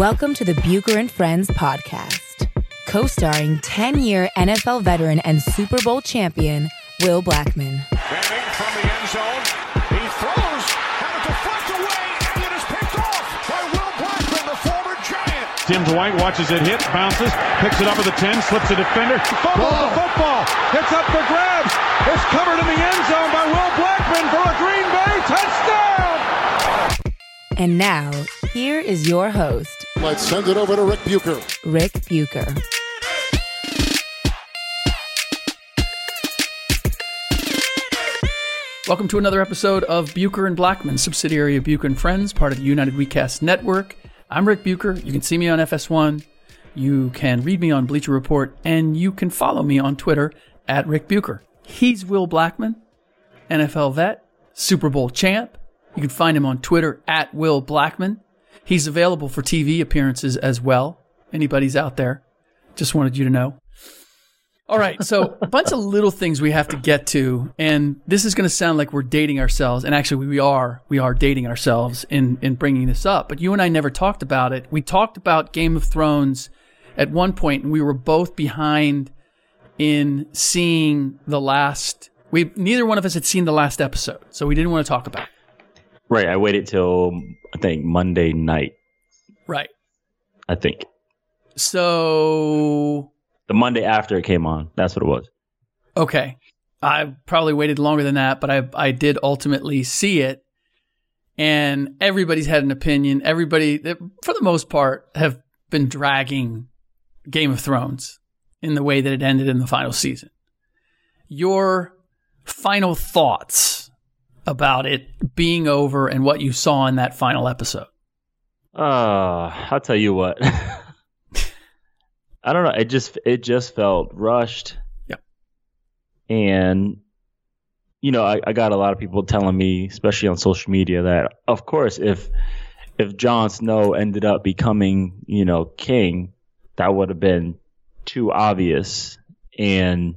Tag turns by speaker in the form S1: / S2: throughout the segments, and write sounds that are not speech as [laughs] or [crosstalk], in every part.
S1: Welcome to the Bucher and Friends podcast, co starring 10 year NFL veteran and Super Bowl champion, Will Blackmon.
S2: Bending from the end zone. He throws. Had it deflect away, and it is picked off by Will Blackmon, the former Giant.
S3: Tim Dwight watches it hit, bounces, picks it up at the 10, slips a defender, fumbles the football. It's up for grabs. It's covered in the end zone by Will Blackmon for a Green Bay touchdown.
S1: And now, here is your host,
S4: Let's send it over to Ric Bucher.
S1: Ric Bucher.
S5: Welcome to another episode of Bucher and Blackmon, subsidiary of Bucher and Friends, part of the United WeCast Network. I'm Ric Bucher. You can see me on FS1. You can read me on Bleacher Report, and you can follow me on Twitter at Ric Bucher. He's Will Blackmon, NFL vet, Super Bowl champ. You can find him on Twitter at Will Blackmon. He's available for TV appearances as well. Anybody's out there. Just wanted you to know. All right, so [laughs] a bunch of little things we have to get to, and this is going to sound like we're dating ourselves, and actually we are. We are dating ourselves in in bringing this up. But you and I never talked about it. We talked about Game of Thrones at one point, and we were both behind in seeing the last. We neither one of us had seen the last episode, so we didn't want to talk about it.
S6: Right. I waited till I think Monday night.
S5: Right.
S6: I think
S5: So
S6: the Monday after it came on. That's what it was.
S5: Okay. I probably waited longer than that, but I I did ultimately see it. And everybody's had an opinion. Everybody, for the most part, have been dragging Game of Thrones in the way that it ended in the final season. Your final thoughts about it being over and what you saw in that final episode?
S6: Uh, I'll tell you what. [laughs] I don't know. It just it just felt rushed.
S5: Yeah.
S6: And you know, I, I got a lot of people telling me, especially on social media, that of course if if Jon Snow ended up becoming, you know, king, that would have been too obvious and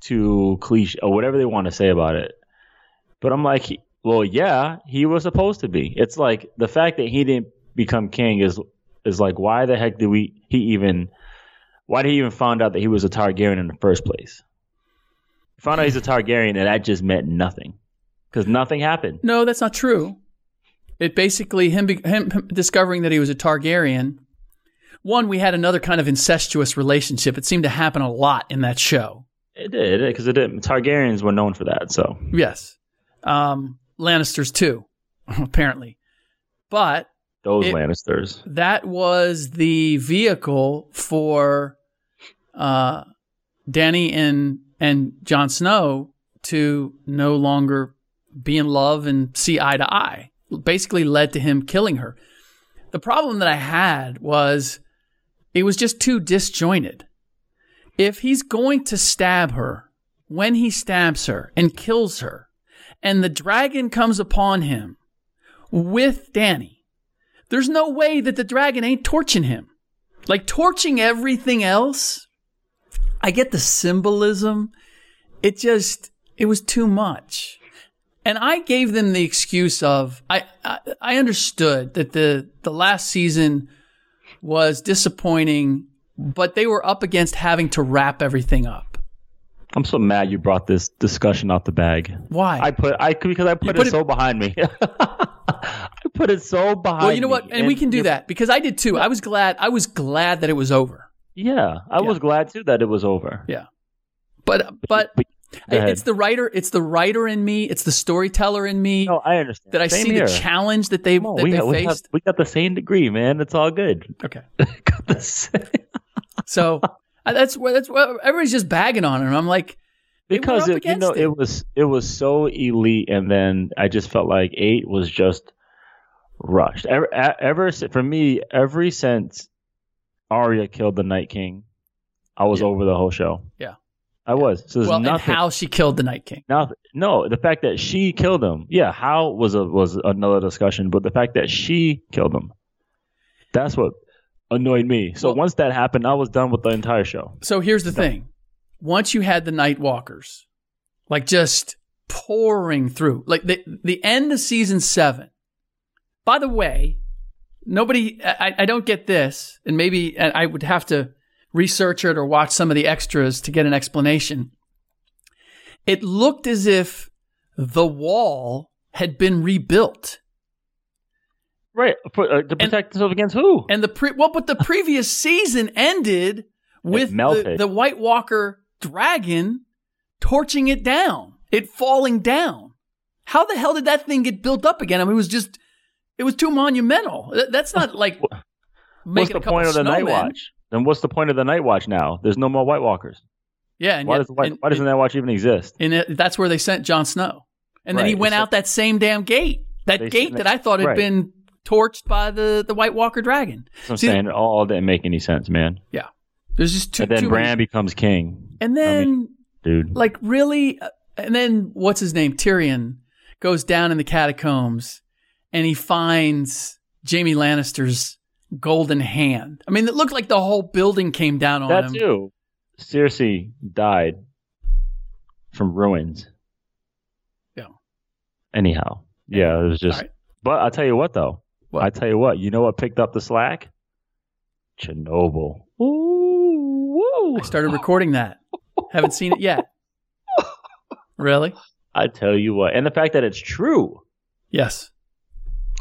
S6: too cliche or whatever they want to say about it. But I'm like, well, yeah, he was supposed to be. It's like the fact that he didn't become king is is like, why the heck did we he even why did he even find out that he was a Targaryen in the first place? He Found out he's a Targaryen, and that just meant nothing because nothing happened.
S5: No, that's not true. It basically him, him him discovering that he was a Targaryen. One, we had another kind of incestuous relationship. It seemed to happen a lot in that show.
S6: It did because it did. Targaryens were known for that. So
S5: Yes, um, Lannisters too, [laughs] apparently. But
S6: those
S5: It-
S6: Lannisters.
S5: that was the vehicle for uh, Dany and and Jon Snow to no longer be in love and see eye to eye. Basically, led to him killing her. The problem that I had was it was just too disjointed. If he's going to stab her, when he stabs her and kills her, and the dragon comes upon him with Dany, there's no way that the dragon ain't torching him. Like torching everything else. I get the symbolism. It just, it was too much. And I gave them the excuse of, I, I, I understood that the, the last season was disappointing, but they were up against having to wrap everything up.
S6: I'm so mad you brought this discussion out the bag.
S5: Why?
S6: I put I because I put,
S5: put
S6: it,
S5: it-
S6: so behind me. [laughs] I put it so behind.
S5: Well, you know what?
S6: me,
S5: And, we can do that because I did too. I was glad. I was glad that it was over.
S6: Yeah, I was glad too that it was over.
S5: Yeah. But but
S6: ahead.
S5: it's the writer. It's the writer in me. It's the storyteller in me
S6: No, I understand.
S5: that I
S6: Same
S5: see
S6: here.
S5: the challenge that they
S6: on,
S5: that
S6: we,
S5: they
S6: got, we, got,
S5: faced.
S6: we got the same degree, man. It's all good.
S5: Okay. [laughs]
S6: Got the same-
S5: So that's where that's where everybody's just bagging on him. I'm like,
S6: because it, you know
S5: against
S6: it. was it was so elite, and then I just felt like eight was just rushed. Ever, ever for me, every since Arya killed the Night King, I was
S5: Yeah.
S6: over the whole show.
S5: Yeah.
S6: I was. So there's
S5: well, and
S6: nothing.
S5: how she killed the Night King.
S6: Nothing. No, the fact that she killed him. Yeah, how was a was another discussion, but the fact that she killed him, that's what annoyed me. So
S5: Well-
S6: once that happened, I was done with the entire show.
S5: So here's the thing: once you had the Night Walkers, like just pouring through, like the the end of season seven. By the way, nobody, I, I don't get this, and maybe I would have to research it or watch some of the extras to get an explanation. It looked as if the wall had been rebuilt.
S6: Right, for, uh, to protect themselves against who?
S5: And the pre well, but the previous season ended with the, the White Walker dragon torching it down, it falling down. How the hell did that thing get built up again? I mean, it was just, it was too monumental. That- That's not like
S6: What's the
S5: a
S6: point of the Night. Watch? Then what's the point of the Night Watch now? There's no more White Walkers.
S5: Yeah, and
S6: Why
S5: yet-
S6: does White,
S5: and-
S6: why doesn't that watch even exist?
S5: and it, that's where they sent Jon Snow, and then he went out that same damn gate, that gate that I thought had
S6: right.
S5: been torched by the the White Walker dragon.
S6: So I'm
S5: See,
S6: saying it all didn't make any sense, man.
S5: Yeah, there's just too.
S6: and then Bran
S5: many-
S6: becomes king.
S5: and then.
S6: I mean, dude.
S5: like really Uh, and then what's his name tyrion goes down in the catacombs and he finds jaime lannister's golden hand i mean it looked like the whole building came down on
S6: that
S5: him
S6: too. Cersei died from ruins.
S5: Yeah.
S6: Anyhow, yeah, it was just.
S5: Right.
S6: But I'll tell you what, though.
S5: What?
S6: I tell you what. You know what picked up the slack? Chernobyl. Ooh, woo.
S5: i started recording that haven't seen it yet really
S6: I tell you what, and the fact that it's true.
S5: yes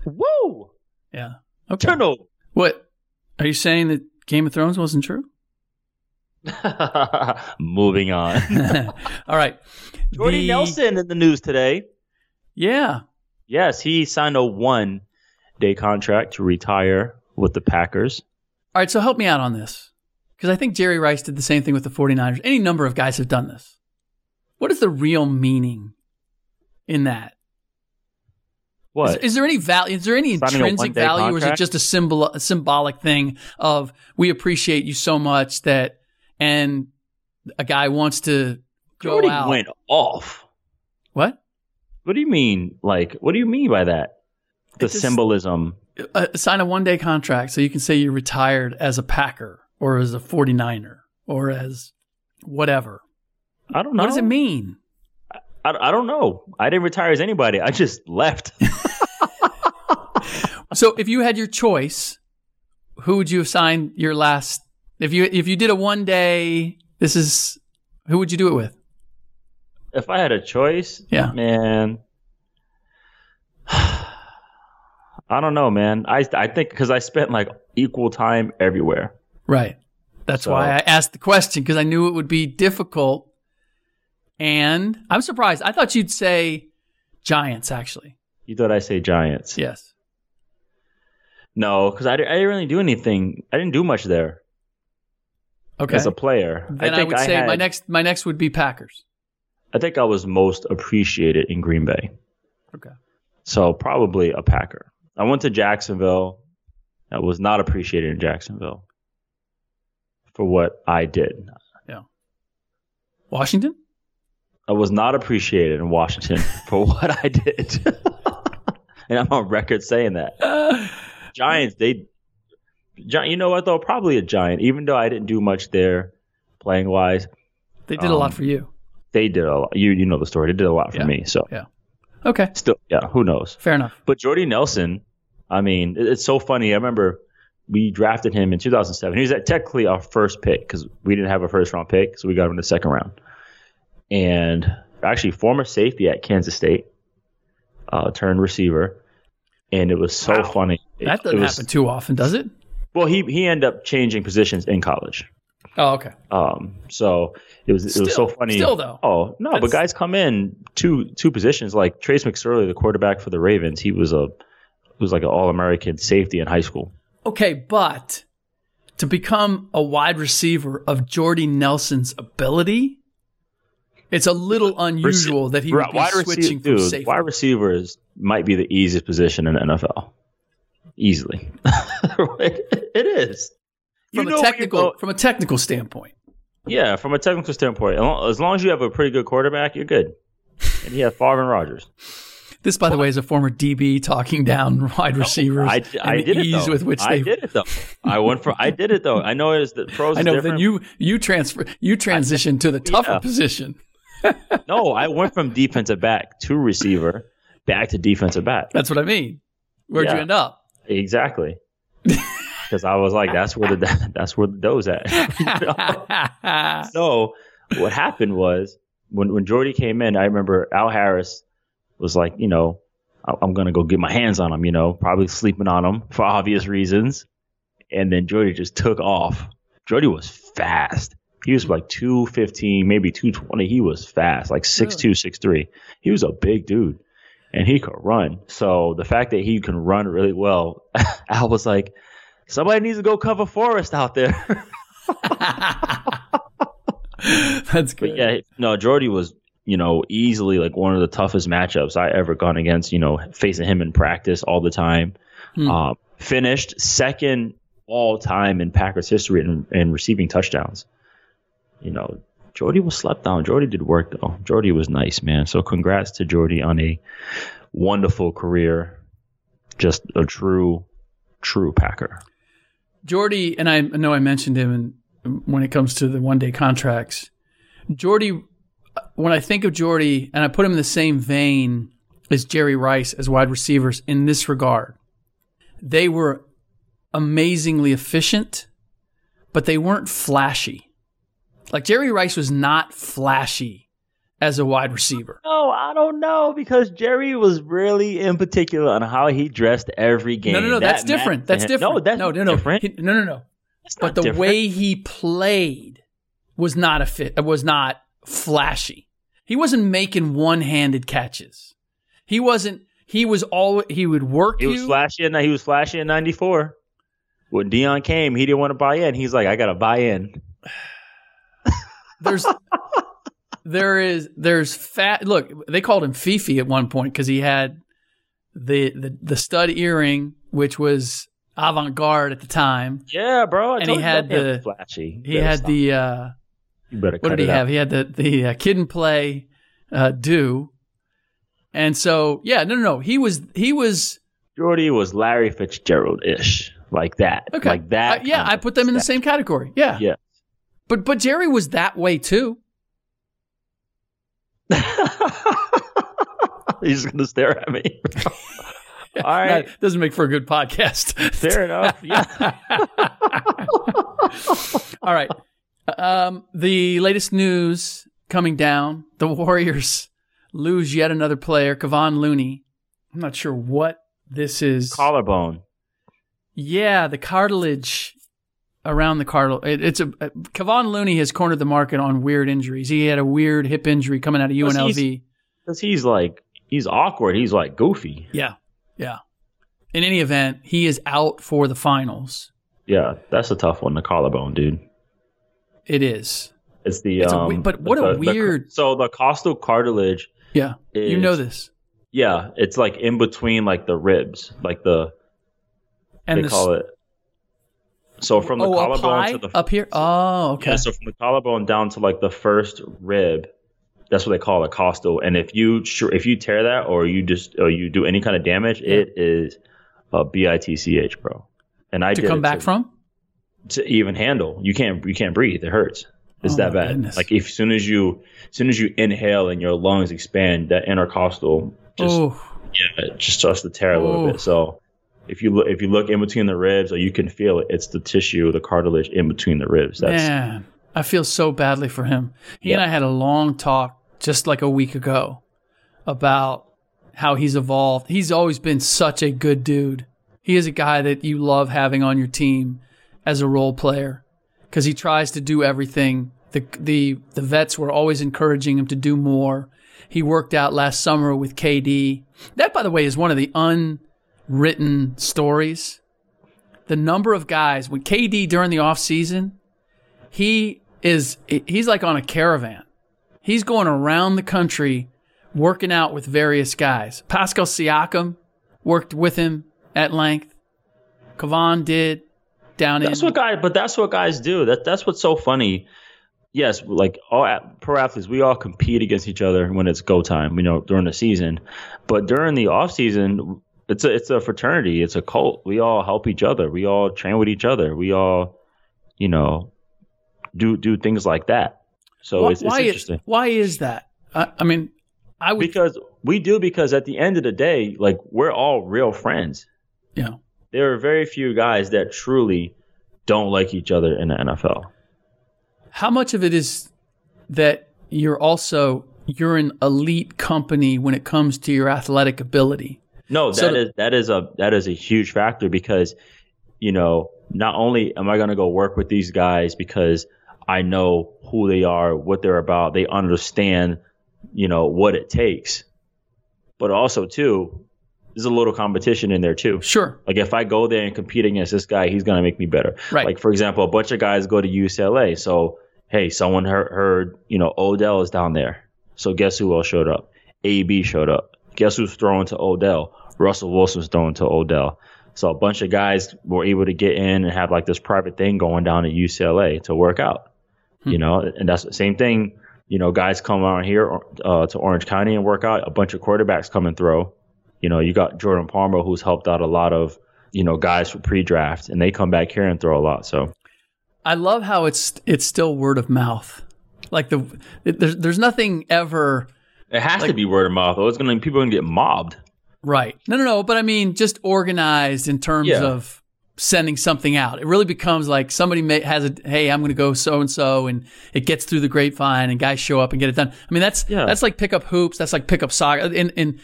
S6: Woo!
S5: yeah okay
S6: Chernobyl.
S5: what are you saying that game of thrones wasn't true [laughs]
S6: Moving on. [laughs]
S5: all right
S6: Jordy
S5: The-
S6: Nelson in the news today.
S5: yeah
S6: Yes, he signed a one day contract to retire with the Packers.
S5: all right so help me out on this because i think jerry rice did the same thing with the 49ers any number of guys have done this what is the real meaning in that
S6: What?
S5: Is, is there any value? Is there any
S6: Signing
S5: intrinsic value, or is it just a symbol, a symbolic thing of we appreciate you so much that, and a guy wants to go
S6: Jordy
S5: out?
S6: went off.
S5: What?
S6: What do you mean? Like, what do you mean by that? The
S5: just-
S6: symbolism.
S5: Uh, sign a one day contract so you can say you're retired as a Packer or as a 49er or as whatever.
S6: I don't know.
S5: What does it mean?
S6: I, I don't know. I didn't retire as anybody. I just left. [laughs]
S5: So if you had your choice, who would you have signed your last? If you if you did a one day, this is who would you do it with?
S6: if I had a choice,
S5: Yeah.
S6: man. I don't know, man. I I think because I spent like equal time everywhere.
S5: Right. That's
S6: So-
S5: why I asked the question because I knew it would be difficult. And I'm surprised. I thought you'd say Giants, actually.
S6: You thought I say Giants?
S5: Yes.
S6: No, because I, I didn't really do anything. I didn't do much there
S5: Okay.
S6: as a player.
S5: then I,
S6: think
S5: would say
S6: had-
S5: my next my next would be Packers.
S6: I think I was most appreciated in Green Bay.
S5: Okay.
S6: So probably a Packer. I went to Jacksonville. I was not appreciated in Jacksonville for what I did. Yeah.
S5: Washington?
S6: I was not appreciated in Washington [laughs] for what I did. [laughs] and I'm on record saying that. [sighs] Giants, they, Gi- you know what though? Probably a Giant. Even though I didn't do much there, playing wise,
S5: They did a lot
S6: Um,
S5: for you.
S6: they did a lot. You you know the story. They did a lot for
S5: Yeah.
S6: me. So
S5: Yeah. Okay.
S6: still, yeah, who knows?
S5: Fair enough.
S6: But Jordy Nelson, I mean, it's so funny. I remember we drafted him in 2007. He was at technically our first pick because we didn't have a first round pick, so we got him in the second round. And actually, former safety at Kansas State, uh, turned receiver. and it was so
S5: Wow.
S6: funny. It-
S5: That doesn't
S6: was-
S5: happen too often, does it?
S6: Well, he he ended up changing positions in college.
S5: Oh, okay.
S6: Um, so it was it was so funny.
S5: still, though.
S6: Oh no,
S5: That's-
S6: but guys come in two two positions like Trace McSorley, the quarterback for the Ravens. He was a was like an All American safety in high school.
S5: Okay, but to become a wide receiver of Jordy Nelson's ability, it's a little unusual that he would be
S6: wide
S5: switching
S6: receiver,
S5: from
S6: dude,
S5: safety.
S6: wide receivers might be the easiest position in the NFL. Easily, [laughs] it is.
S5: From
S6: You
S5: a technical from a technical standpoint.
S6: Yeah, from a technical standpoint, as long- as you have a pretty good quarterback, you're good. And you have Favre and Rodgers.
S5: This, by the way, is a former DB talking down [laughs] wide receivers.
S6: I,
S5: and
S6: I
S5: the
S6: did it
S5: ease
S6: though.
S5: with which
S6: I did it though. I went for. I did it though. I know it is the pros.
S5: I know. Then you you transfer you transition to the tougher
S6: Yeah.
S5: position. [laughs]
S6: No, I went from defensive back to receiver, back to defensive back.
S5: That's what I mean. Where'd you end up?
S6: Exactly. [laughs] Because I was like, that's where the [laughs] that's where the dough's at. [laughs] [laughs] so what happened was when when Jordy came in, I remember Al Harris was like, you know, I- I'm gonna go get my hands on him, you know, probably sleeping on him for obvious reasons. And then Jordy just took off. Jordy was fast. He was like 215, maybe 220. He was fast, like 6'2, 6'3. He was a big dude and he could run. So the fact that he can run really well, Al was like, somebody needs to go cover Forrest out there. [laughs]
S5: That's
S6: But
S5: good.
S6: yeah, no, Jordy was, you know, easily like one of the toughest matchups I ever gone against, you know, facing him in practice all the time.
S5: Hmm.
S6: Um, finished second all time in Packers history in, in receiving touchdowns. You know, Jordy was slept on. Jordy did work though. Jordy was nice, man. So congrats to Jordy on a wonderful career. Just a true, true Packer.
S5: Jordy, and I know I mentioned him in, when it comes to the one day contracts. Jordy, when I think of Jordy, and I put him in the same vein as Jerry Rice as wide receivers in this regard, they were amazingly efficient, but they weren't flashy. Like Jerry Rice was not flashy as a wide receiver.
S6: No, I don't know because Jerry was really in particular on how he dressed every game.
S5: No, no, no,
S6: That
S5: that's different. That's different.
S6: No, that's
S5: no, no, no,
S6: different.
S5: He- no, no, no.
S6: That's
S5: but the
S6: different.
S5: way he played was not a fit It was not flashy. He wasn't making one-handed catches. He wasn't he was all he would work
S6: he
S5: you.
S6: was flashy in he was flashy in '94. When Deion came, he didn't want to buy in. He's like, I got to buy in.
S5: There's there is there's fat look, they called him Fifi at one point cuz he had the, the the stud earring which was avant-garde at the time.
S6: Yeah, bro. I
S5: And he had the-
S6: flashy.
S5: He had the uh
S6: You better
S5: what did he
S6: out.
S5: have? He had the the uh, kid and play uh, do, and so yeah, no, no, no. He was he was
S6: Jordy was Larry Fitzgerald ish, like that,
S5: okay.
S6: like that.
S5: Uh, yeah, I put them in the same category. Yeah,
S6: Yeah.
S5: but but Jerry was that way too. [laughs]
S6: He's gonna stare at me. [laughs] All right,
S5: That doesn't make for a good podcast. [laughs]
S6: fair enough. Yeah.
S5: All right. Um, the latest news coming down: the Warriors lose yet another player, Kevon Looney. I'm not sure what this is.
S6: Collarbone.
S5: Yeah, the cartilage around the cartilage. It, it's a Kevon Looney has cornered the market on weird injuries. He had a weird hip injury coming out of UNLV.
S6: Because he's like he's awkward. He's like goofy.
S5: Yeah, yeah. In any event, he is out for the finals.
S6: Yeah, that's a tough one. The collarbone, dude.
S5: It is.
S6: It's the
S5: It's
S6: um.
S5: we- but what a
S6: the- the-
S5: weird-
S6: so the costal cartilage.
S5: Yeah, you know this.
S6: Yeah, it's like in between like the ribs, like the
S5: And
S6: they
S5: the
S6: call it. So from the
S5: oh,
S6: collarbone to the
S5: up here. Oh, okay.
S6: yeah, so from the collarbone down to like the first rib, that's what they call a costal. And if you if you tear that or you just or you do any kind of damage, it is a bitch, bro. And I
S5: to come back
S6: to,
S5: from.
S6: to even handle. You can't you can't breathe. It hurts. It's
S5: Oh,
S6: that bad.
S5: goodness.
S6: Like if as soon as you as soon as you inhale and your lungs expand, that intercostal just
S5: oh,
S6: yeah, it just starts to tear a little
S5: Oh.
S6: bit. So if you look if you look in between the ribs, or you can feel it, it's the tissue, the cartilage in between the ribs. That's
S5: man, I feel so badly for him. He and I had a long talk just like a week ago about how he's evolved. He's always been such a good dude. He is a guy that you love having on your team as a role player because he tries to do everything. The, the, the vets were always encouraging him to do more. He worked out last summer with KD. That, by the way, is one of the unwritten stories. The number of guys with KD during the off season, he is, he's like on a caravan. He's going around the country working out with various guys. Pascal Siakam worked with him at length. Kevon did down
S6: That's
S5: in.
S6: what guys, but that's what guys do. That that's what's so funny. Yes, like all pro athletes, we all compete against each other when it's go time. You know, during the season, but during the off season, it's a it's a fraternity. It's a cult. We all help each other. We all train with each other. We all, you know, do do things like that. So
S5: why,
S6: it's, it's
S5: why is,
S6: interesting
S5: why is that? I, I mean, I would,
S6: because we do because at the end of the day, like we're all real friends.
S5: Yeah,
S6: There are very few guys that truly don't like each other in the NFL.
S5: how much of it is that you're also you're an elite company when it comes to your athletic ability?
S6: No,
S5: So
S6: that is that is a that is a huge factor because you know not only am I going to go work with these guys because I know who they are, what they're about, they understand you know what it takes, but also too there's a little competition in there too.
S5: Sure.
S6: Like if I go there and compete against this guy, he's going to make me better.
S5: Right.
S6: Like for example, a bunch of guys go to UCLA, so hey, someone heard, heard you know Odell is down there, so guess who else showed up? AB showed up. Guess who's throwing to Odell? Russell Wilson's throwing to Odell. So a bunch of guys were able to get in and have like this private thing going down at UCLA to work out. You know, and that's the same thing. You know, guys come out here uh, to Orange County and work out. A bunch of quarterbacks come and throw. You know, you got Jordan Palmer who's helped out a lot of you know guys for pre-draft, and they come back here and throw a lot. So
S5: I love how it's it's still word of mouth. Like the there's there's nothing ever
S6: it has to be word of mouth. Or it's gonna people are gonna get mobbed.
S5: Right. No, no, no. But I mean, just organized in terms
S6: Yeah.
S5: of sending something out. It really becomes like somebody may, has a hey, I'm going to go so and so, and it gets through the grapevine, and guys show up and get it done. I mean, that's
S6: Yeah.
S5: that's like pick up hoops. That's like pick up soccer, and and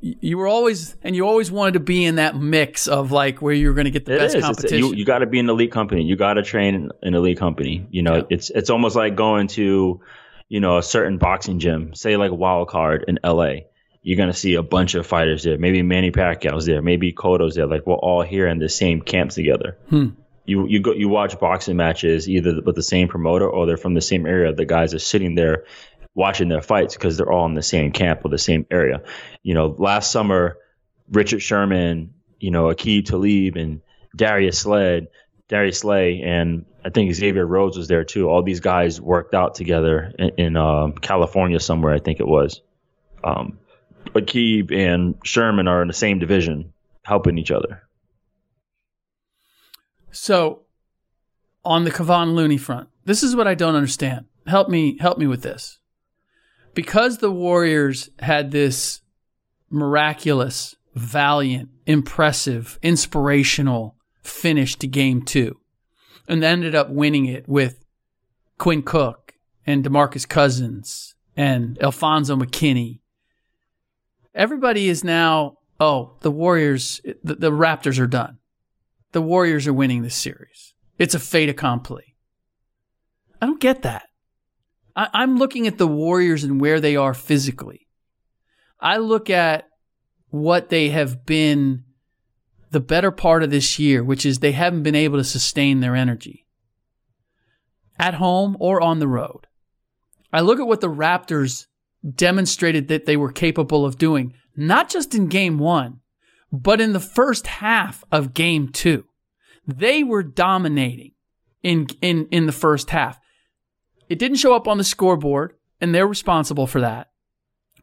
S5: you were always and you always wanted to be in that mix of like where you're going to get the
S6: It
S5: best
S6: is. It's-
S5: competition.
S6: you you got to be an elite company. You got to train in an elite company. You know,
S5: Yeah.
S6: it's it's almost like going to, you know, a certain boxing gym, say like Wild Card in L.A. You're gonna see a bunch of fighters there. Maybe Manny Pacquiao's there. Maybe Cotto's there. Like we're all here in the same camp together.
S5: Hmm.
S6: You you go you watch boxing matches either with the same promoter or they're from the same area. The guys are sitting there watching their fights because they're all in the same camp or the same area. You know, last summer, Richard Sherman, you know, Aqib Talib and Darius Sled, Darius Slay, and I think Xavier Rhodes was there too. All these guys worked out together in, in um, California somewhere, I think it was. Um, Aqib and Sherman are in the same division, helping each other.
S5: So, on the Kevon Looney front, this is what I don't understand. Help me, help me with this. Because the Warriors had this miraculous, valiant, impressive, inspirational finish to game two, and ended up winning it with Quinn Cook and Demarcus Cousins and Alfonzo McKinnie. Everybody is now, oh, the Warriors, the, the Raptors are done the Warriors are winning this series. It's a fait accompli. I don't get that. I, I'm looking at the Warriors and where they are physically. I look at what they have been the better part of this year, which is they haven't been able to sustain their energy at home or on the road. I look at what the Raptors demonstrated that they were capable of doing, not just in game one, but in the first half of game two, they were dominating in, in, in the first half. It didn't show up on the scoreboard, and they're responsible for that.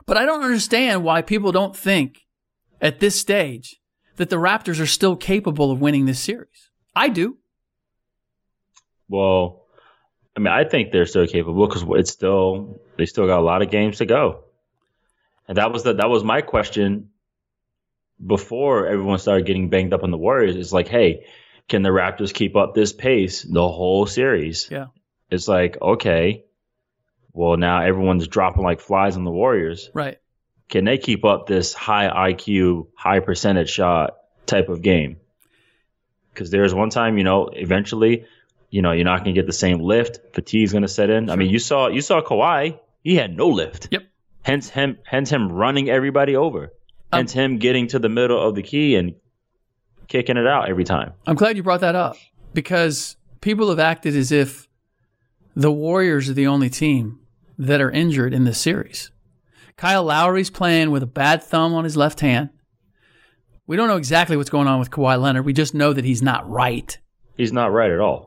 S5: But I don't understand why people don't think at this stage that the Raptors are still capable of winning this series. I do.
S6: Well, I mean, I think they're still capable because it's still they still got a lot of games to go, and that was the that was my question before everyone started getting banged up on the Warriors. It's like, hey, can the Raptors keep up this pace the whole series?
S5: Yeah.
S6: It's like, okay, well now everyone's dropping like flies on the Warriors.
S5: Right.
S6: can they keep up this high IQ, high percentage shot type of game? Because there's one time, you know, eventually, you know, you're not going to get the same lift. Fatigue's going to set in. I mean, you saw you saw Kawhi. He had no lift.
S5: Yep.
S6: Hence him, hence him running everybody over. Um, hence him getting to the middle of the key and kicking it out every time.
S5: I'm glad you brought that up because people have acted as if the Warriors are the only team that are injured in this series. Kyle Lowry's playing with a bad thumb on his left hand. We don't know exactly what's going on with Kawhi Leonard. We just know that he's not right.
S6: He's not right at all.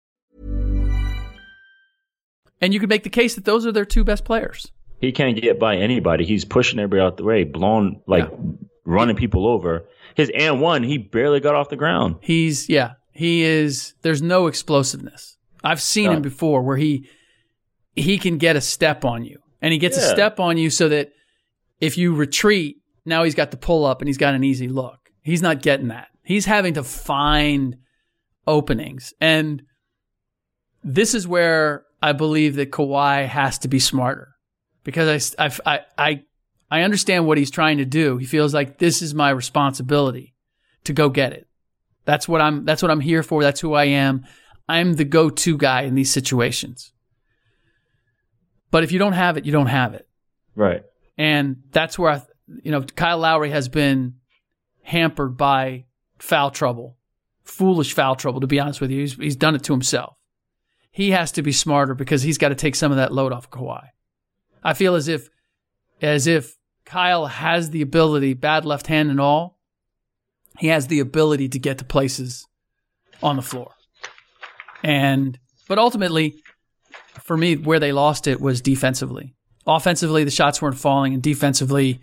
S5: And you could make the case that those are their two best players.
S6: He can't get by anybody. He's pushing everybody out the way, blowing like running people over. His and one, he barely got off the ground.
S5: He's yeah, he is. There's no explosiveness. I've seen
S6: No.
S5: him before where he he can get a step on you, and he gets a step on you so that if you retreat, now he's got the pull up and he's got an easy look. He's not getting that. He's having to find openings, and this is where I believe that Kawhi has to be smarter because I, I, I, I understand what he's trying to do. He feels like this is my responsibility to go get it. That's what I'm, that's what I'm here for. That's who I am. I'm the go-to guy in these situations. But if you don't have it, you don't have it.
S6: Right.
S5: And that's where I, you know, Kyle Lowry has been hampered by foul trouble, foolish foul trouble, to be honest with you. He's, he's done it to himself. He has to be smarter because he's got to take some of that load off of Kawhi. I feel as if, as if Kyle has the ability, bad left hand and all, he has the ability to get to places on the floor. And, but ultimately, for me, where they lost it was defensively. Offensively, the shots weren't falling, and defensively,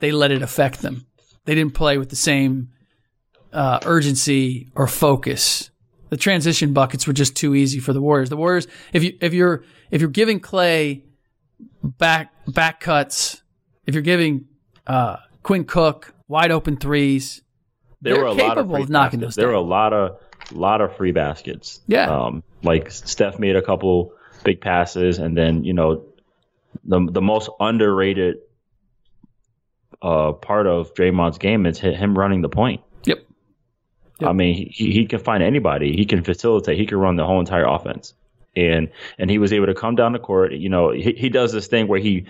S5: they let it affect them. They didn't play with the same uh, urgency or focus. The transition buckets were just too easy for the Warriors. The Warriors, if you if you're if you're giving Clay back back cuts, if you're giving uh, Quinn Cook wide open threes,
S6: There were a lot of
S5: of knocking
S6: baskets.
S5: those
S6: There were a lot of lot of free baskets.
S5: Yeah.
S6: Um, like Steph made a couple big passes, and then you know the the most underrated uh, part of Draymond's game is him running the point.
S5: Yep.
S6: I mean, he, he can find anybody. He can facilitate. He can run the whole entire offense. And and he was able to come down the court. You know, he, he does this thing where he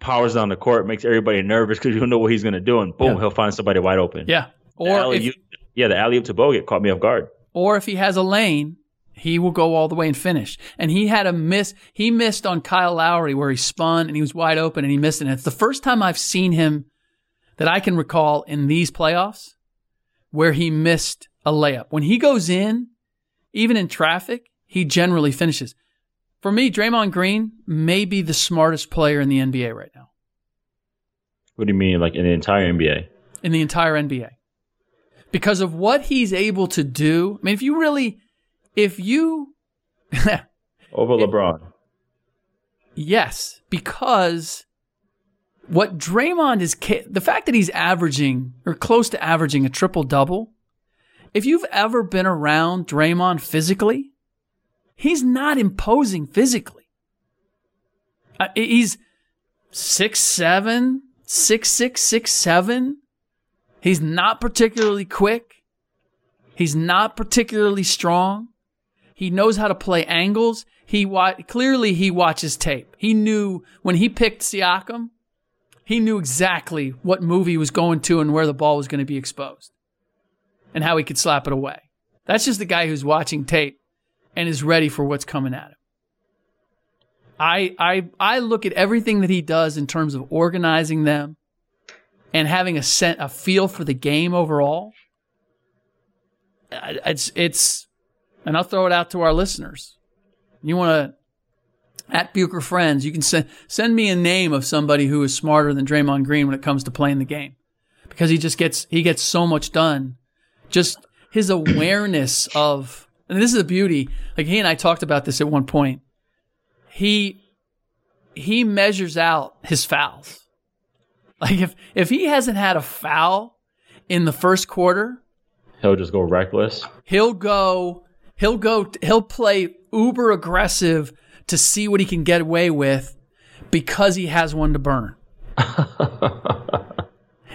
S6: powers down the court, makes everybody nervous because you don't know what he's going to do, and boom,
S5: Yeah.
S6: he'll find somebody wide open.
S5: Yeah. Or if,
S6: yeah, the alley oop to Bogut caught me off guard.
S5: or if he has a lane, he will go all the way and finish. And he had a miss. He missed on Kyle Lowry where he spun and he was wide open and he missed it. And it's the first time I've seen him that I can recall in these playoffs where he missed a layup. When he goes in, even in traffic, he generally finishes. For me, Draymond Green may be the smartest player in the NBA right now,
S6: What do you mean, like in the entire NBA?
S5: in the entire NBA. Because of what he's able to do. I mean, if you really, if you, [laughs]
S6: Over LeBron.
S5: Yes, because what Draymond is the fact that he's averaging or close to averaging a triple double. If you've ever been around Draymond physically, he's not imposing physically. Uh, he's six seven, six six, six seven. He's not particularly quick. He's not particularly strong. He knows how to play angles. He wa- clearly he watches tape. He knew when he picked Siakam, he knew exactly what move he was going to and where the ball was going to be exposed, and how he could slap it away. That's just the guy who's watching tape and is ready for what's coming at him. I I I look at everything that he does in terms of organizing them and having a set, a feel for the game overall. It's it's and I'll throw it out to our listeners. You want to at Bucher Friends, you can send send me a name of somebody who is smarter than Draymond Green when it comes to playing the game, because he just gets he gets so much done. Just his awareness of, and this is the beauty. Like he and I talked about this at one point. He he measures out his fouls. Like if if he hasn't had a foul in the first quarter,
S6: He'll just go reckless.
S5: he'll go he'll go he'll play uber aggressive to see what he can get away with because he has one to burn. [laughs]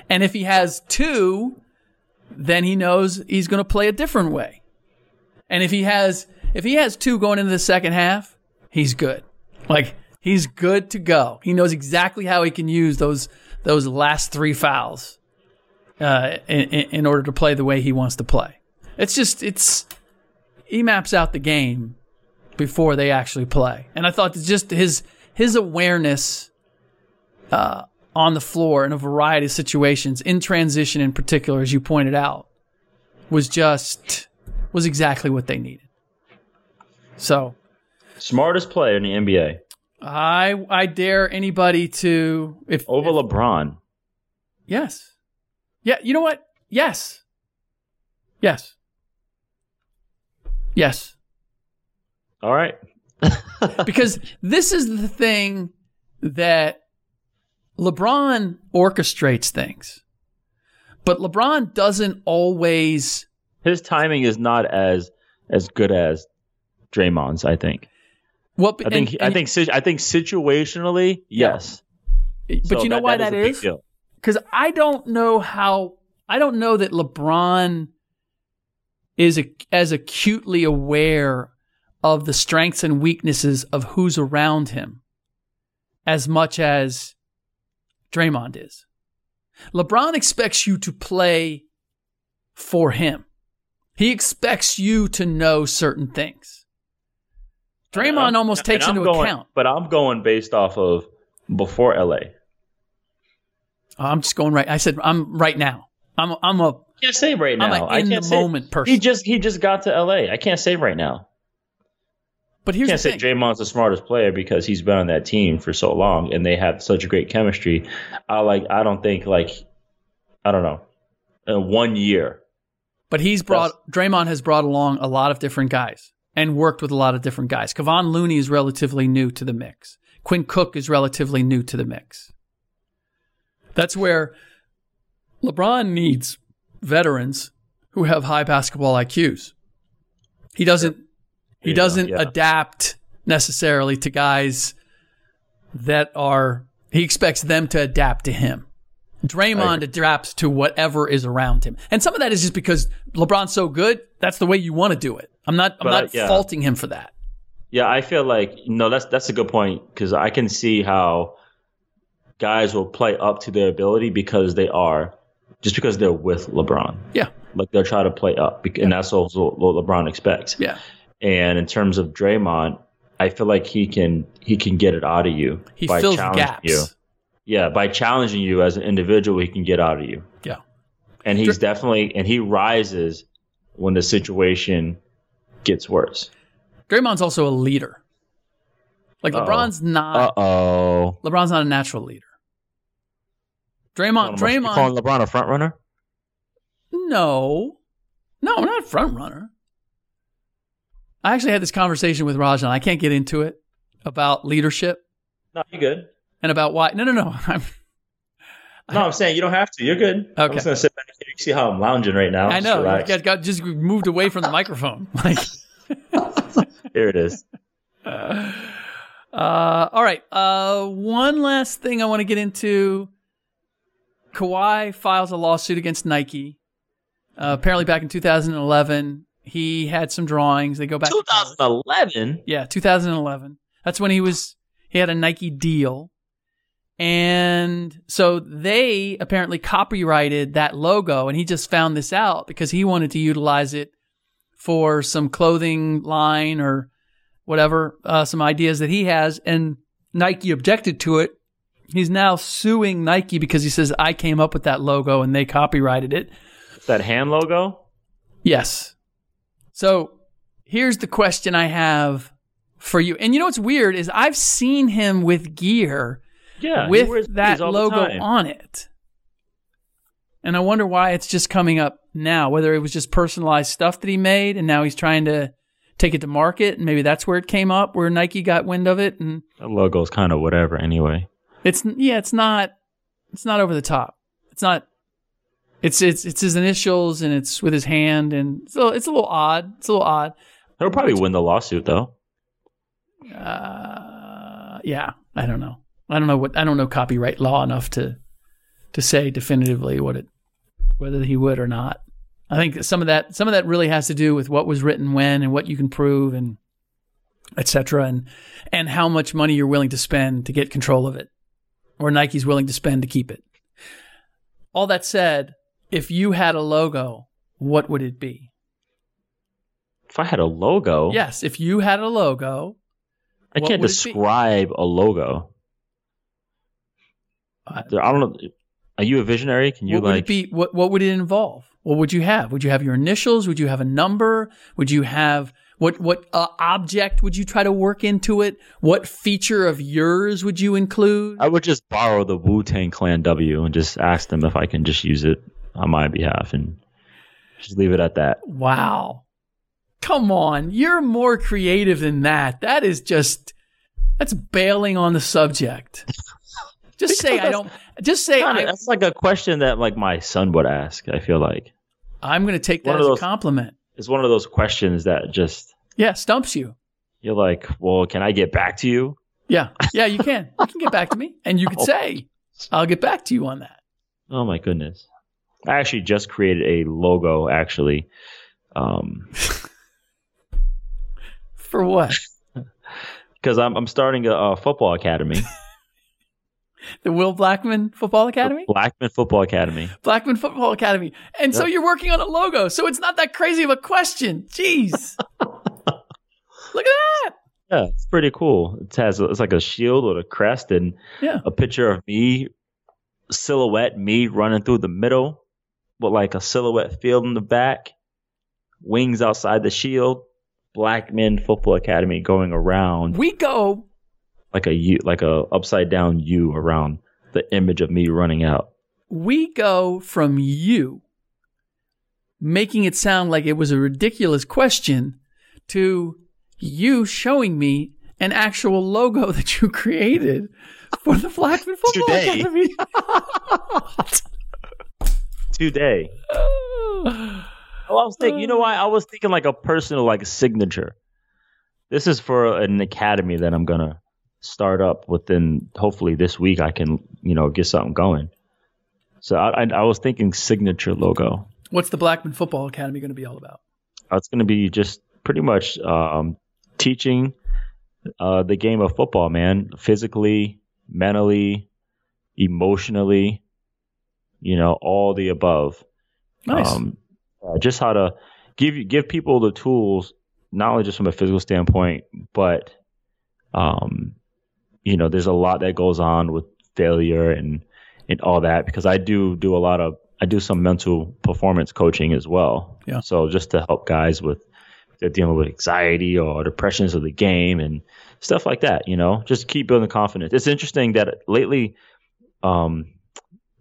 S5: and if he has two, then he knows he's going to play a different way. And if he has if he has two going into the second half, he's good. Like he's good to go. He knows exactly how he can use those those last three fouls uh, in, in order to play the way he wants to play. It's just it's he maps out the game before they actually play, and I thought just his his awareness uh, on the floor in a variety of situations, in transition in particular, as you pointed out, was just was exactly what they needed. So
S6: Smartest player in the NBA
S5: I I dare anybody to if
S6: over LeBron.
S5: Yes. Yeah, you know what? Yes. Yes. Yes.
S6: All right. [laughs]
S5: because this is the thing that LeBron orchestrates things. But LeBron doesn't always
S6: His timing is not as as good as Draymond's. I think.
S5: well,
S6: I think.
S5: and-
S6: I think. I think situationally, yes.
S5: but
S6: So
S5: you know why
S6: is
S5: that
S6: a big
S5: because I don't know how I don't know that LeBron is a, as acutely aware of the strengths and weaknesses of who's around him as much as Draymond is. LeBron expects you to play for him. He expects you to know certain things. Draymond almost takes into
S6: going-
S5: account.
S6: But I'm going based off of before LA.
S5: I'm just going right. I said I'm right now. I'm I'm a
S6: I can't say right now.
S5: I'm a
S6: I
S5: in
S6: can't
S5: the moment person.
S6: He just he just got to LA. I can't say right now.
S5: But here's
S6: can't
S5: the
S6: say
S5: thing.
S6: Draymond's the smartest player because he's been on that team for so long and they have such a great chemistry. I like I don't think like I don't know. In one year.
S5: But he's brought Draymond has brought along a lot of different guys and worked with a lot of different guys. Kevon Looney is relatively new to the mix. Quinn Cook is relatively new to the mix. That's where LeBron needs veterans who have high basketball IQs. He doesn't he
S6: go,
S5: doesn't
S6: yeah.
S5: adapt necessarily to guys that are he expects them to adapt to him. Draymond adapts to whatever is around him. And some of that is just because LeBron's so good, that's the way you want to do it. I'm not I'm
S6: But,
S5: not
S6: yeah.
S5: faulting him for that.
S6: Yeah, I feel like no, that's that's a good point because I can see how guys will play up to their ability because they are just because they're with LeBron.
S5: Yeah.
S6: Like they'll try to play up, and that's also what LeBron expects.
S5: Yeah.
S6: And in terms of Draymond, I feel like he can he can get it out of you
S5: He
S6: by
S5: fills
S6: challenging
S5: gaps.
S6: you. Yeah, by challenging you as an individual, he can get out of you.
S5: Yeah.
S6: And he's definitely and he rises when the situation gets worse.
S5: Draymond's also a leader. Like
S6: Uh-oh.
S5: LeBron's not Uh
S6: oh.
S5: LeBron's not a natural leader. Draymond
S6: You
S5: Draymond
S6: calling LeBron a front runner?
S5: No. No, not a front runner. I actually had this conversation with Rajan. I can't get into it about leadership
S6: No, you're good.
S5: and about why. No, no, no. [laughs] I'm,
S6: No, I'm saying you don't have to. You're good. I'm
S5: Okay.
S6: just gonna sit back here. You see how I'm lounging right now.
S5: I know.
S6: relax.
S5: You got, got just moved away from the microphone. [laughs] Like, [laughs]
S6: Here it is.
S5: uh, all right. Uh, one last thing I want to get into. Kawhi files a lawsuit against Nike. Uh, apparently, back in 2011, he had some drawings. They go back. to
S6: 2011.
S5: Yeah, 2011. That's when he was he had a Nike deal. And so they apparently copyrighted that logo and he just found this out because he wanted to utilize it for some clothing line or whatever, uh, some ideas that he has and Nike objected to it. He's now suing Nike because he says I came up with that logo and they copyrighted it.
S6: That hand logo.
S5: Yes. So here's the question I have for you. And you know what's weird is I've seen him with gear
S6: Yeah,
S5: with that
S6: the
S5: logo on it. And I wonder why it's just coming up now, whether it was just personalized stuff that he made and now he's trying to take it to market and maybe that's where it came up where Nike got wind of it and
S6: That logo's kind of whatever anyway.
S5: it's yeah, it's not it's not over the top. It's not it's it's it's his initials and it's with his hand and it's a, little- it's a little odd. It's a little odd.
S6: He'll probably win the lawsuit though.
S5: Uh, yeah, I don't know. I don't know what I don't know copyright law enough to to say definitively what it whether he would or not. I think some of that some of that really has to do with what was written when and what you can prove and etc. and and how much money you're willing to spend to get control of it, or Nike's willing to spend to keep it. All that said, if you had a logo, what would it be?
S6: If I had a logo,
S5: Yes, if you had a logo,
S6: I can't
S5: would
S6: describe a logo.
S5: I-
S6: I don't know. Are you a visionary? Can you
S5: what would
S6: like?
S5: it be? What What would it involve? What would you have? Would you have your initials? Would you have a number? Would you have what What uh, object would you try to work into it? What feature of yours would you include?
S6: I would just borrow the Wu Tang Clan W and just ask them if I can just use it on my behalf and just leave it at that.
S5: Wow, come on! You're more creative than that. That is just that's bailing on the subject. [laughs] Just say I don't. Just say I,
S6: that's like a question that like my son would ask. I feel like
S5: I'm going to take that as
S6: of
S5: a compliment.
S6: it's one of those questions that just
S5: Yeah, stumps you.
S6: you're like, well, can I get back to you?
S5: Yeah, yeah, you can. You can get back to me, and you could [laughs]
S6: Oh.
S5: say, "I'll get back to you on that."
S6: Oh my goodness. I actually just created a logo actually. Um, [laughs]
S5: For what?
S6: because I'm I'm starting a, a football academy, [laughs]
S5: The Will Blackmon Football Academy?
S6: Blackmon Football Academy.
S5: Blackmon Football Academy. And so you're working on a logo. So it's not that crazy of a question. Jeez. [laughs] Look at that.
S6: Yeah, it's pretty cool. It has it's like a shield with a crest and
S5: Yeah.
S6: a picture of me, silhouette me running through the middle, with like a silhouette field in the back, wings outside the shield. Blackmon Football Academy going around
S5: We go,
S6: like a U, like a upside down U around the image of me running out.
S5: we go from you making it sound like it was a ridiculous question to you showing me an actual logo [laughs] that you created for the Blackmon Football
S6: Today.
S5: Academy. [laughs] [laughs]
S6: Today. [sighs] Oh, I was thinking, you know why? I was thinking like a personal like signature. This is for an academy that I'm gonna start up within. Hopefully this week I can you know get something going. So I I, I was thinking signature logo.
S5: What's the Blackmon Football Academy going to be all about?
S6: Uh, It's gonna be just pretty much um, teaching uh, the game of football, man. Physically, mentally, emotionally, you know, all the above.
S5: Nice.
S6: Um, uh, just how to give you give people the tools, not only just from a physical standpoint, but um, you know, there's a lot that goes on with failure and and all that because I do do a lot of I do some mental performance coaching as well.
S5: Yeah.
S6: So just to help guys with they're dealing with anxiety or depressions of the game and stuff like that, you know, just keep building confidence. It's interesting that lately, um,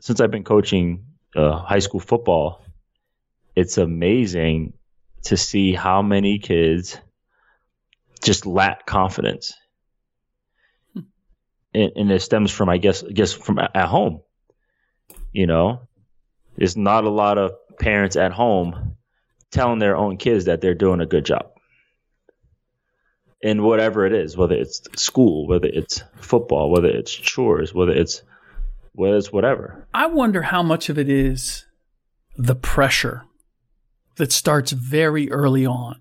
S6: since I've been coaching uh, high school football, it's amazing to see how many kids just lack confidence. And, and it stems from, I guess, I guess from at home. You know, there's not a lot of parents at home telling their own kids that they're doing a good job in whatever it is, whether it's school, whether it's football, whether it's chores, whether it's it's whatever.
S5: I wonder how much of it is the pressure that starts very early on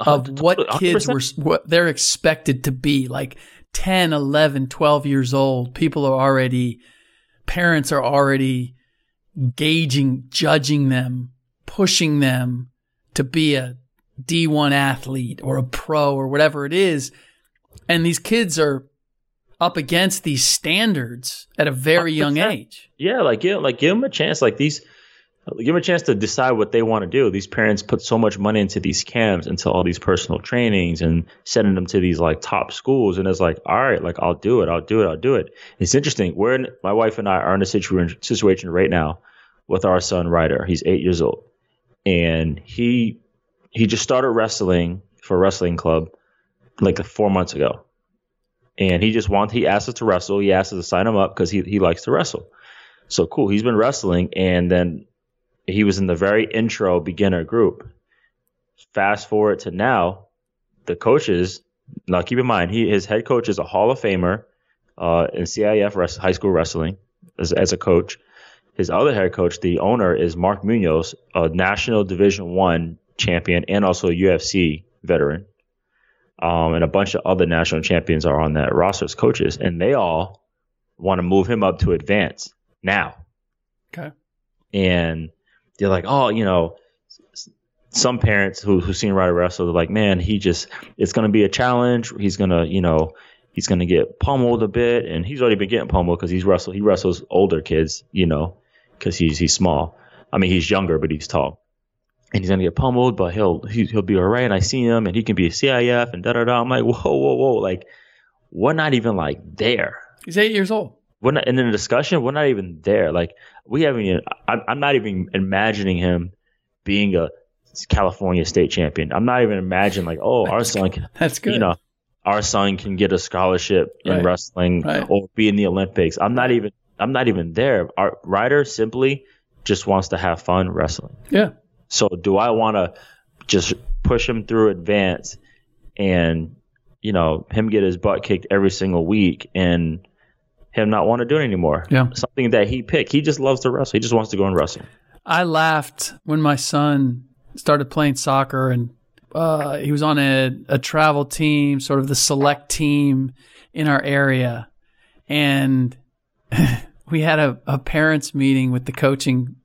S5: of what kids
S6: 100%.
S5: were what they're expected to be like 10 11 12 years old people are already parents are already gauging judging them pushing them to be a D1 athlete or a pro or whatever it is and these kids are up against these standards at a very young
S6: 100%.
S5: age
S6: Yeah, like give like give them a chance. Like these give them a chance to decide what they want to do. These parents put so much money into these camps, into all these personal trainings, and sending them to these like top schools. And it's like, all right, like I'll do it, I'll do it, I'll do it. It's interesting. We're in, my wife and I are in a situa- situation right now with our son Ryder. He's eight years old, and he he just started wrestling for a wrestling club like four months ago. And he just wants he asked us to wrestle. He asked us to sign him up because he, he likes to wrestle. So cool. He's been wrestling. And then he was in the very intro beginner group. Fast forward to now, the coaches, now keep in mind, he, his head coach is a Hall of Famer uh, in CIF rest, high school wrestling as, as a coach. His other head coach, the owner, is Mark Munoz, a national Division One champion and also a UFC veteran. Um, and a bunch of other national champions are on that roster as coaches, and they all want to move him up to advance now.
S5: Okay.
S6: And they're like, oh, you know, some parents who who seen Ryder wrestle, they're like, man, he just it's going to be a challenge. He's gonna, you know, he's going to get pummeled a bit, and he's already been getting pummeled because he's wrestled. He wrestles older kids, you know, because he's he's small. I mean, he's younger, but he's tall and he's gonna get pummeled, but he'll he, will be all right. And I see him, and he can be a CIF and da da da. I'm like, whoa, whoa, whoa! Like, we're not even like there.
S5: He's eight years old.
S6: We're not in the discussion. We're not even there. Like, we haven't. Even, I'm, I'm not even imagining him being a California state champion. I'm not even imagining like, oh, our son can.
S5: That's good.
S6: You know, our son can get a scholarship in wrestling
S5: Right.
S6: or be in the Olympics. I'm not even. I'm not even there. Our Ryder simply just wants to have fun wrestling.
S5: Yeah.
S6: So do I want to just push him through advance and you know him get his butt kicked every single week and him not want to do it anymore?
S5: Yeah.
S6: Something that he picked. He just loves to wrestle. He just wants to go and wrestle.
S5: I laughed when my son started playing soccer and uh, he was on a, a travel team, sort of the select team in our area. And [laughs] we had a, a parents meeting with the coaching,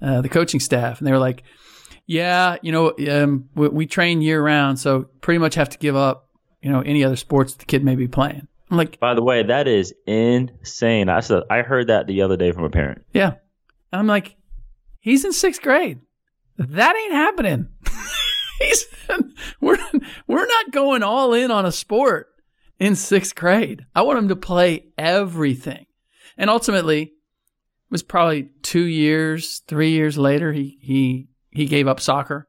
S5: uh, the coaching staff. And they were like, yeah, you know, um, we, we train year round. So pretty much have to give up, you know, any other sports the kid may be playing. I'm like,
S6: By the way, that is insane. I said I heard that the other day from a parent.
S5: Yeah. And I'm like, he's in sixth grade. That ain't happening. [laughs] he's we're we're not going all in on a sport in sixth grade. I want him to play everything. And ultimately, it was probably two years, three years later, he he he gave up soccer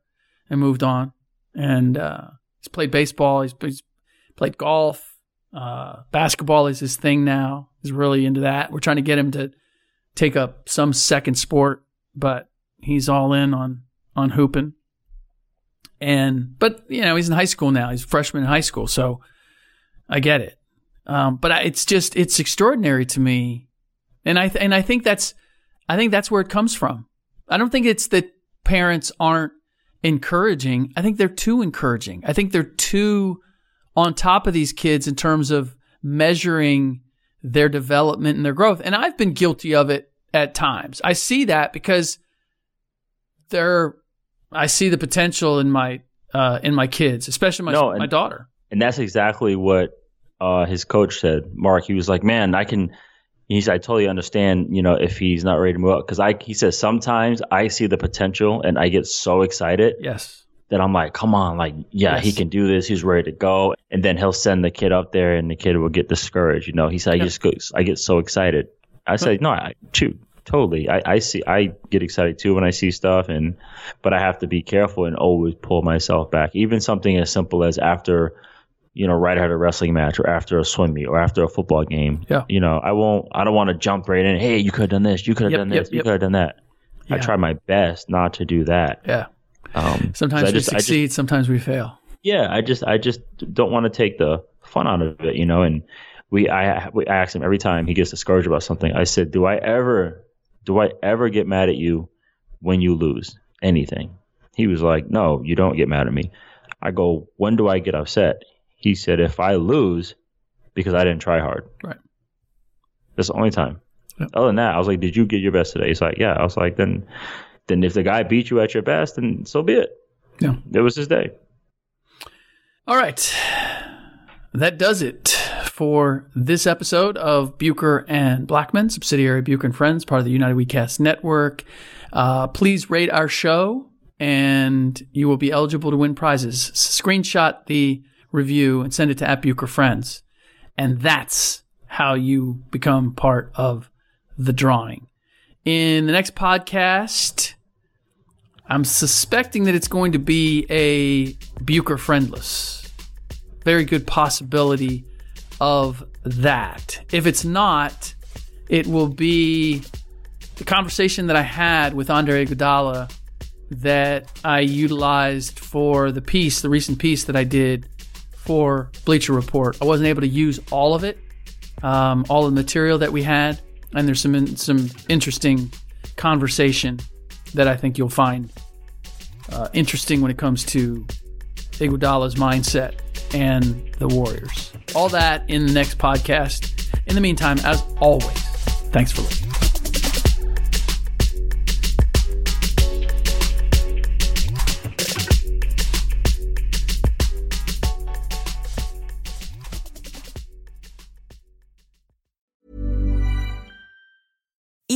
S5: and moved on. And uh, he's played baseball. He's, he's played golf. Uh, basketball is his thing now. He's really into that. We're trying to get him to take up some second sport, but he's all in on on hooping. And but you know he's in high school now. He's a freshman in high school, so I get it. Um, but I, it's just it's extraordinary to me, and I th- and I think that's I think that's where it comes from. I don't think it's that parents aren't encouraging. I think they're too encouraging. I think they're too on top of these kids in terms of measuring their development and their growth. And I've been guilty of it at times. I see that because they're I see the potential in my uh, in my kids, especially my
S6: No, and-
S5: my daughter.
S6: And that's exactly what uh, his coach said, Mark. He was like, "Man, I can." He said, "I totally understand, you know, if he's not ready to move up." Because I, he says, sometimes I see the potential and I get so excited
S5: Yes.
S6: that I'm like, "Come on, like, yeah, he can do this. He's ready to go." And then he'll send the kid up there, and the kid will get discouraged. You know, he said, "I
S5: Yeah.
S6: just go, I get so excited." I said, "No, I, shoot, totally. I, I see, I get excited too when I see stuff, and but I have to be careful and always pull myself back. Even something as simple as after." You know, right after a wrestling match or after a swim meet or after a football game.
S5: Yeah.
S6: You know, I won't, I don't want to jump right in. Hey, you could have done this. You could have
S5: Yep,
S6: done
S5: yep,
S6: this. You
S5: yep.
S6: could have done that. I try my best not to do that.
S5: Yeah.
S6: Um,
S5: Sometimes we
S6: just- I just-
S5: succeed, sometimes we fail.
S6: yeah, I just, I just don't want to take the fun out of it, you know, and we, I, we I ask him every time he gets discouraged about something. I said, do I ever, do I ever get mad at you when you lose anything? He was like, no, you don't get mad at me. I go, when do I get upset? He said, if I lose because I didn't try hard.
S5: Right.
S6: That's the only time.
S5: Yep.
S6: Other than that, I was like, did you get your best today? He's like, yeah. I was like, then, then if the guy beat you at your best, then so be it.
S5: Yeah.
S6: It was his day.
S5: All right. That does it for this episode of Bucher and Blackmon, subsidiary Bucher and Friends, part of the United WeCast network. Uh, please rate our show, and you will be eligible to win prizes. Screenshot the review and send it to at Bucher Friends, and that's how you become part of the drawing. In the next podcast, I'm suspecting that it's going to be a Bucher friendless. Very good possibility of that. If it's not, it will be the conversation that I had with Andre Iguodala that I utilized for the piece, the recent piece that I did for Bleacher Report. I wasn't able to use all of it, um, all the material that we had, and there's some some interesting conversation that I think you'll find uh, interesting when it comes to Iguodala's mindset and the Warriors. All that in the next podcast. In the meantime, as always, thanks for listening.